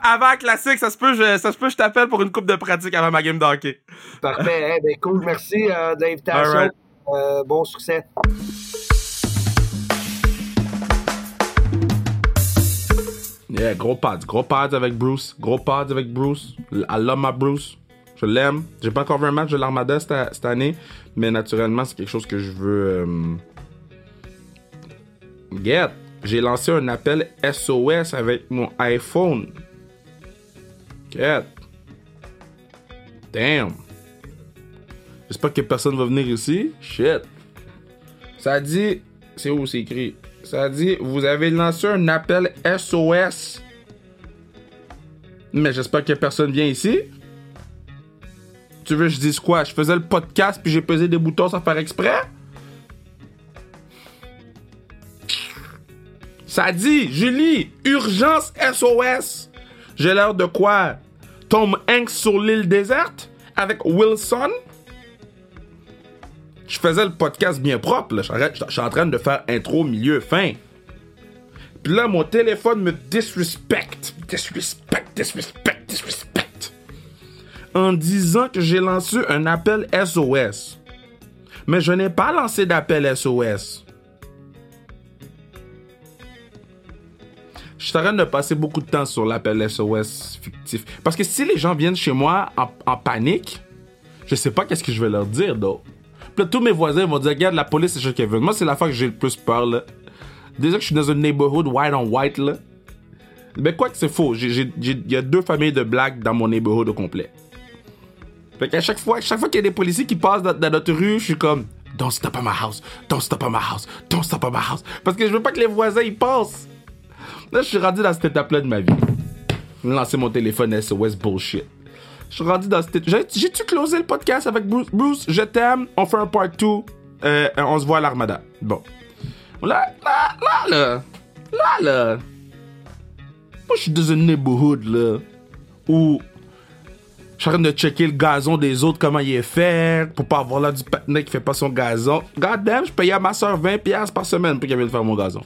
Avant classique, ça se peut, je, ça se peut, je t'appelle pour une coupe de pratique avant ma game d'hockey. Parfait. ben, cool. Merci euh, de l'invitation. Euh, bon succès. Yeah, gros pads. Gros pads avec Bruce. Gros pads avec Bruce. I love my Bruce. Je l'aime. J'ai pas encore vu un match de l'Armada cette, année, mais naturellement, c'est quelque chose que je veux. Euh... Get. J'ai lancé un appel SOS avec mon iPhone. Get. Damn. J'espère que personne va venir ici. Shit. Ça dit. C'est où c'est écrit? Ça dit, vous avez lancé un appel SOS. Mais j'espère que personne vient ici. Tu veux que je dise quoi? Je faisais le podcast puis j'ai pesé des boutons sans faire exprès? Ça dit, Julie, urgence SOS. J'ai l'air de quoi? Tom Hanks sur l'île déserte avec Wilson? Je faisais le podcast bien propre. Je suis en train de faire intro, milieu, fin. Puis là, mon téléphone me disrespect. Disrespect, disrespect, disrespect en disant que j'ai lancé un appel SOS. Mais je n'ai pas lancé d'appel SOS. Je train de passer beaucoup de temps sur l'appel SOS fictif. Parce que si les gens viennent chez moi en, panique, je sais pas qu'est-ce que je vais leur dire, donc. Puis tous mes voisins vont dire, regarde, la police, c'est chez Kevin. Moi, c'est la fois que j'ai le plus peur, là. Déjà que je suis dans un neighborhood white on white, là. Mais quoi que c'est faux, il y a deux familles de blagues dans mon neighborhood au complet. Fait qu'à chaque fois, chaque fois qu'il y a des policiers qui passent dans, notre rue, je suis comme Don't stop at my house, don't stop at my house, don't stop at my house. Parce que je veux pas que les voisins ils passent. Là, je suis rendu dans cette étape-là de ma vie. Lancer mon téléphone SOS bullshit. Je suis rendu dans cette J'ai-tu closé le podcast avec Bruce? Bruce, je t'aime, on fait un part 2. Euh, on se voit à l'Armada. Bon. Là, là, là, là. Là, là. Moi, je suis dans un neighborhood, là. Où je suis en train de checker le gazon des autres, comment il est fait, pour pas avoir là du patinet qui fait pas son gazon. God damn, je payais à ma soeur 20$ par semaine pour qu'elle vienne faire mon gazon.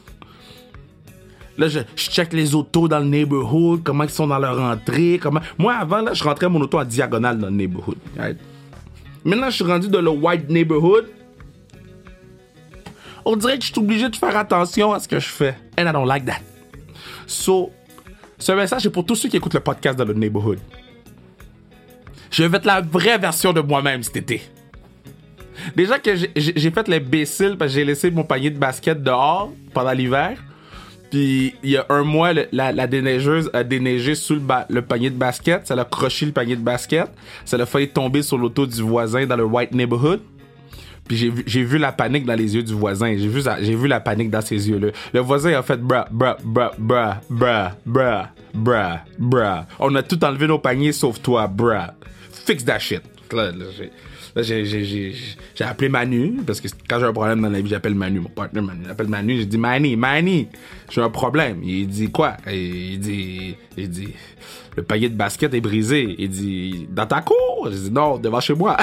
Là, je, check les autos dans le neighborhood, comment ils sont dans leur entrée, comment... Moi, avant, là, je rentrais mon auto en diagonale dans le neighborhood. Maintenant, je suis rendu dans le white neighborhood. On dirait que je suis obligé de faire attention à ce que je fais. And I don't like that. So, ce message est pour tous ceux qui écoutent le podcast dans le neighborhood. Je vais être la vraie version de moi-même cet été. Déjà que j'ai fait l'imbécile parce que j'ai laissé mon panier de basket dehors pendant l'hiver. Puis il y a un mois, la, déneigeuse a déneigé sous le, panier de basket. Ça l'a croché le panier de basket. Ça l'a failli tomber sur l'auto du voisin dans le white neighborhood. Puis j'ai vu, la panique dans les yeux du voisin. J'ai vu, la panique dans ses yeux-là. Le voisin a fait bra, bra, bra, bra, bra, bra, bra, bra. On a tout enlevé nos paniers sauf toi, bra fix that shit. Là, j'ai, appelé Manu, parce que quand j'ai un problème dans la vie, j'appelle Manu, mon partenaire Manu. J'appelle Manu, j'ai dit, Mani, Mani, j'ai un problème. Il dit, quoi? Il dit, il dit, le panier de basket est brisé. Il dit, dans ta cour? J'ai dit, non, devant chez moi.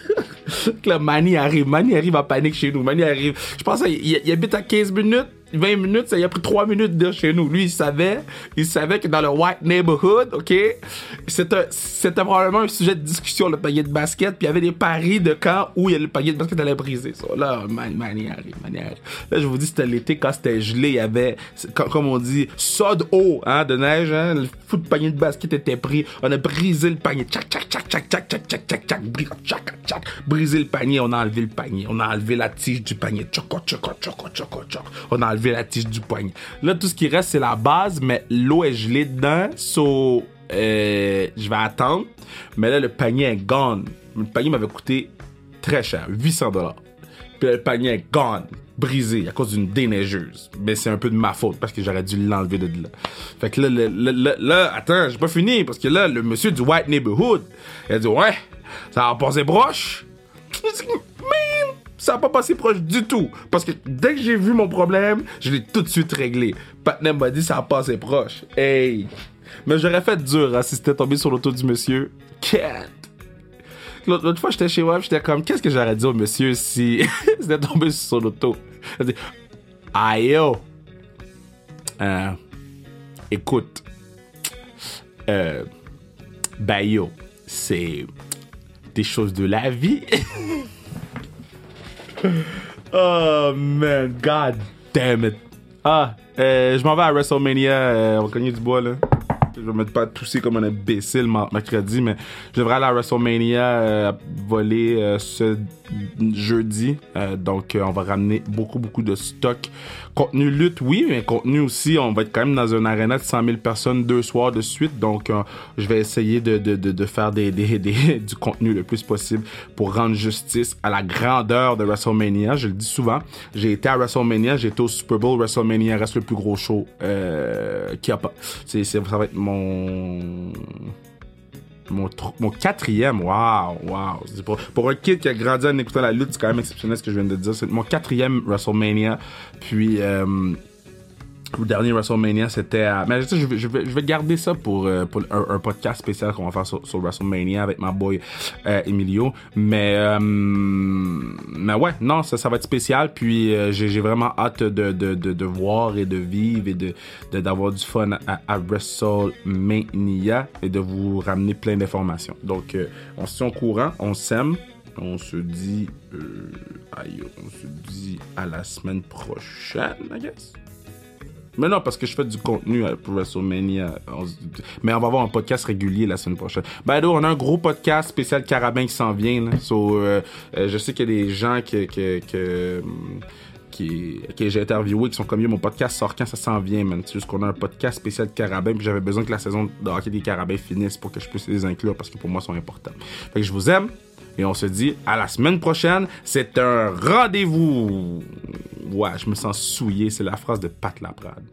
*laughs* là, Mani arrive. Mani arrive en panique chez nous. Mani arrive. Je pense qu'il il habite à 15 minutes 20 minutes, ça y a pris 3 minutes de chez nous. Lui, il savait, il savait que dans le white neighborhood, OK, c'était, probablement un sujet de discussion, le panier de basket, puis il y avait des paris de camp où le panier de basket allait briser. Là, manière, manière. Là, je vous dis, c'était l'été, quand c'était gelé, il y avait, comme on dit, sod eau, hein, de neige, hein, le foot panier de basket était pris, on a brisé le panier, tchac, tchac, tchac, tchac, tchac, tchac, tchac, tchac, tchac, tchac, tchac, brisé le panier, on a enlevé le panier, on a enlevé la tige du panier, choco, choco, choco, on a enlevé la tige du poignet. Là, tout ce qui reste, c'est la base, mais l'eau est gelée dedans, so, euh, je vais attendre. Mais là, le panier est gone. Le panier m'avait coûté très cher, 800 dollars. Puis le panier est gone, brisé à cause d'une déneigeuse. Mais c'est un peu de ma faute parce que j'aurais dû l'enlever de là. Fait que là, là, là, attends, j'ai pas fini parce que là, le monsieur du White Neighborhood, il a dit ouais, ça va passer broche. Ça n'a pas passé proche du tout. Parce que dès que j'ai vu mon problème, je l'ai tout de suite réglé. Patnem m'a dit ça a passé proche. Hey! Mais j'aurais fait dur hein, si c'était tombé sur l'auto du monsieur. Cat! L'autre fois, j'étais chez moi, j'étais comme, qu'est-ce que j'aurais dit au monsieur si *laughs* c'était tombé sur son auto? A dit, aïe yo! Euh, écoute, euh, ben yo, c'est des choses de la vie. *laughs* *laughs* oh man, god damn it. Ah, euh, je m'en vais à WrestleMania. Euh, on va cogner du bois là. Je vais mettre pas tousser comme un imbécile mercredi, mais je devrais aller à WrestleMania euh, voler euh, ce jeudi. Euh, donc, on va ramener beaucoup, beaucoup de stock. Contenu lutte, oui, mais contenu aussi, on va être quand même dans un arena de 100 000 personnes deux soirs de suite. Donc, je vais essayer de, de, de, faire des, des, *laughs* des, du contenu le plus possible pour rendre justice à la grandeur de WrestleMania. Je le dis souvent, j'ai été à WrestleMania, j'ai été au Super Bowl. WrestleMania reste le plus gros show euh, qu'il n'y a pas. C'est, ça va être mon mon, mon quatrième, waouh, waouh. Pour, pour un kid qui a grandi en écoutant la lutte, c'est quand même exceptionnel ce que je viens de dire. C'est mon quatrième WrestleMania. Puis, euh, le dernier WrestleMania, c'était à... Mais je, vais, garder ça pour, euh, un, podcast spécial qu'on va faire sur, WrestleMania avec ma boy euh, Emilio. Mais, euh, mais ouais, non, ça, va être spécial. Puis j'ai vraiment hâte de, voir et de vivre et d'avoir du fun à, à, WrestleMania et de vous ramener plein d'informations. Donc, on se tient au courant, on s'aime. On se dit... aïe, on se dit à la semaine prochaine, I guess. Mais non, parce que je fais du contenu pour WrestleMania. Mais on va avoir un podcast régulier la semaine prochaine. Ben, on a un gros podcast spécial Carabin qui s'en vient. Là. Euh, euh, je sais qu'il y a des gens que, que, que, qui, que j'ai interviewé qui sont comme mon podcast sort quand ça s'en vient, man. C'est juste qu'on a un podcast spécial Carabin, puis j'avais besoin que la saison de hockey des Carabins finisse pour que je puisse les inclure parce que pour moi, ils sont importants. Fait que je vous aime. Et on se dit à la semaine prochaine. C'est un rendez-vous. Ouais, je me sens souillé. C'est la phrase de Pat Laprade.